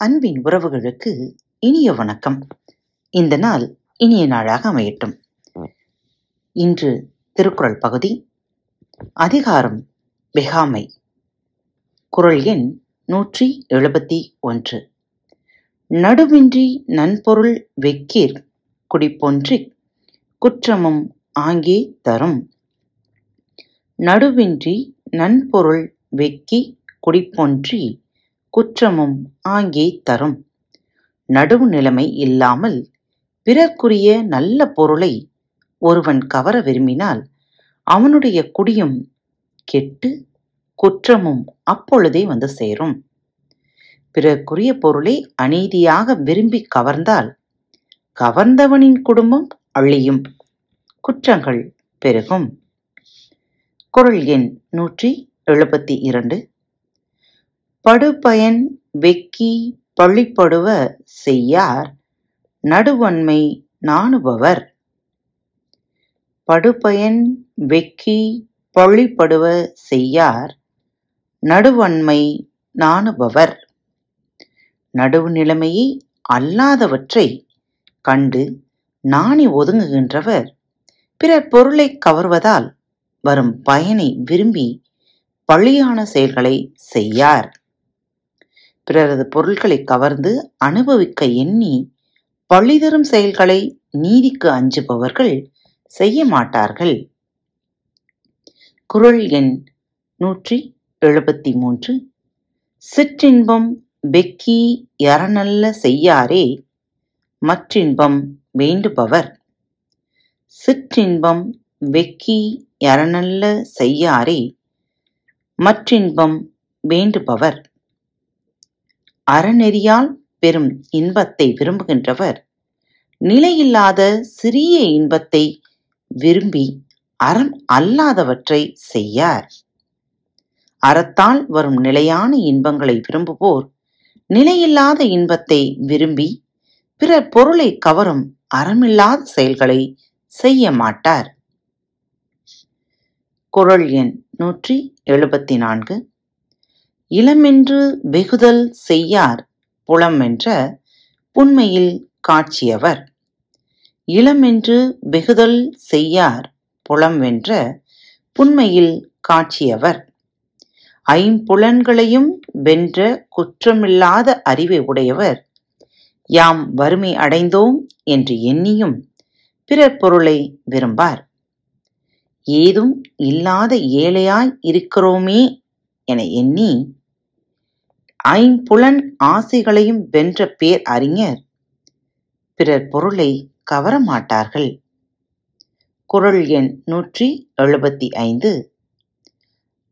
அன்பின் உறவுகளுக்கு இனிய வணக்கம். இந்த நாள் இனிய நாளாக அமையட்டும். இன்று திருக்குறள் பகுதி அதிகாரம் வெகாமை குறள் எண் நூற்றி எழுபத்தி ஒன்று. நடுவின்றி நன்பொருள் வெக்கீர் குடிப்பொன்றிக் குற்றமும் ஆங்கே தரும். நடுவின்றி நன்பொருள் வெக்கி குடிப்பொன்றி குற்றமும் ஆங்கே தரும். நடுவு நிலைமை இல்லாமல் பிறர்க்குரிய நல்ல பொருளை ஒருவன் கவர விரும்பினால் அவனுடைய குடியும் கெட்டு குற்றமும் அப்பொழுதே வந்து சேரும். பிறர்க்குரிய பொருளை அநீதியாக விரும்பி கவர்ந்தால் கவர்ந்தவனின் குடும்பம் அழியும். குற்றங்கள் பெருகும். குறள் எண் நூற்றி எழுபத்தி இரண்டு. படுபயன் வெக்கி பள்ளிப்படுவ செய்யார் நடுவன்மை நாணுபவர். படுபயன் வெக்கி பள்ளிப்படுவ செய்யார் நடுவன்மை நாணுபவர். நடுவு நிலைமையை அல்லாதவற்றை கண்டு நாணி ஒதுங்குகின்றவர். பிறர் பொருளை கவர்வதால் வரும் பயனை விரும்பி பழியான செயல்களை செய்யார். பிறரது பொருள்களை கவர்ந்து அனுபவிக்க எண்ணி பழிதரும் செயல்களை நீதிக்கு அஞ்சுபவர்கள் செய்ய மாட்டார்கள். குரல் எண் நூற்றி எழுபத்தி மூன்று. சிற்றின்பம் வெக்கி யறநல்ல செய்யாரே மற்றின்பம் வேண்டுபவர். சிற்றின்பம் வெக்கி யறநல்ல செய்யாரே மற்றின்பம் வேண்டுபவர். அறநெறியால் பெறும் இன்பத்தை விரும்புகின்றவர். நிலையில்லாத சிறிய இன்பத்தை விரும்பி அறம் அல்லாதவற்றை செய்யார். அறத்தால் வரும் நிலையான இன்பங்களை விரும்புவோர் நிலையில்லாத இன்பத்தை விரும்பி பிறர் பொருளை கவரும் அறமில்லாத செயல்களை செய்ய மாட்டார். குரல் எண் நூற்றி எழுபத்தி நான்கு. இளமென்று வெகுதல் செய்யார் புலமென்ற புண்மையில் காட்சியவர். இளமென்று வெகுதல் செய்யார் புலம் வென்ற புண்மையில் காட்சியவர். ஐம்புலன்களையும் வென்ற குற்றமில்லாத அறிவை உடையவர். யாம் வறுமை அடைந்தோம் என்று எண்ணியும் பிறர் பொருளை விரும்பார். ஏதும் இல்லாத ஏழையாய் இருக்கிறோமே என எண்ணி ஐம்புலன் ஆசைகளையும் வென்ற பேர் அறிஞர். பிறர் பொருளை கவரமாட்டார்கள் குரல் குறள் எண் நூற்றி எழுபத்தி ஐந்து.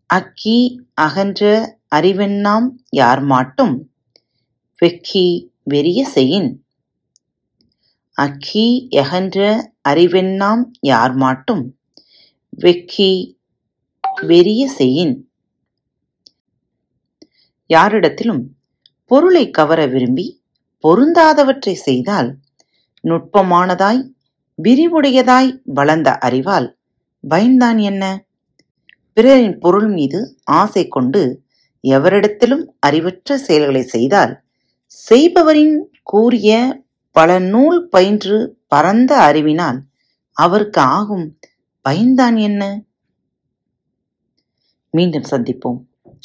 அக்கி அகன்ற அறிவெண்ணாம் யார் மாட்டும்? வெக்கி வெறிய செய்யின். அக்கி எகன்ற அறிவெண்ணாம் யார் மாட்டும்? வெக்கி வெறிய செய்யின். யாரிடத்திலும் பொருளை கவர விரும்பி பொருந்தாதவற்றை செய்தால் நுட்பமானதாய் விரிவுடையதாய் வளர்ந்த அறிவால் பயன்தான் என்ன? பிறரின் பொருள் மீது ஆசை கொண்டு எவரிடத்திலும் அறிவற்ற செயல்களை செய்தால் செய்பவரின் கூறிய பல நூல் பயின்று பரந்த அறிவினால் அவருக்கு ஆகும். பயன்தான் என்ன? மீண்டும் சந்திப்போம்.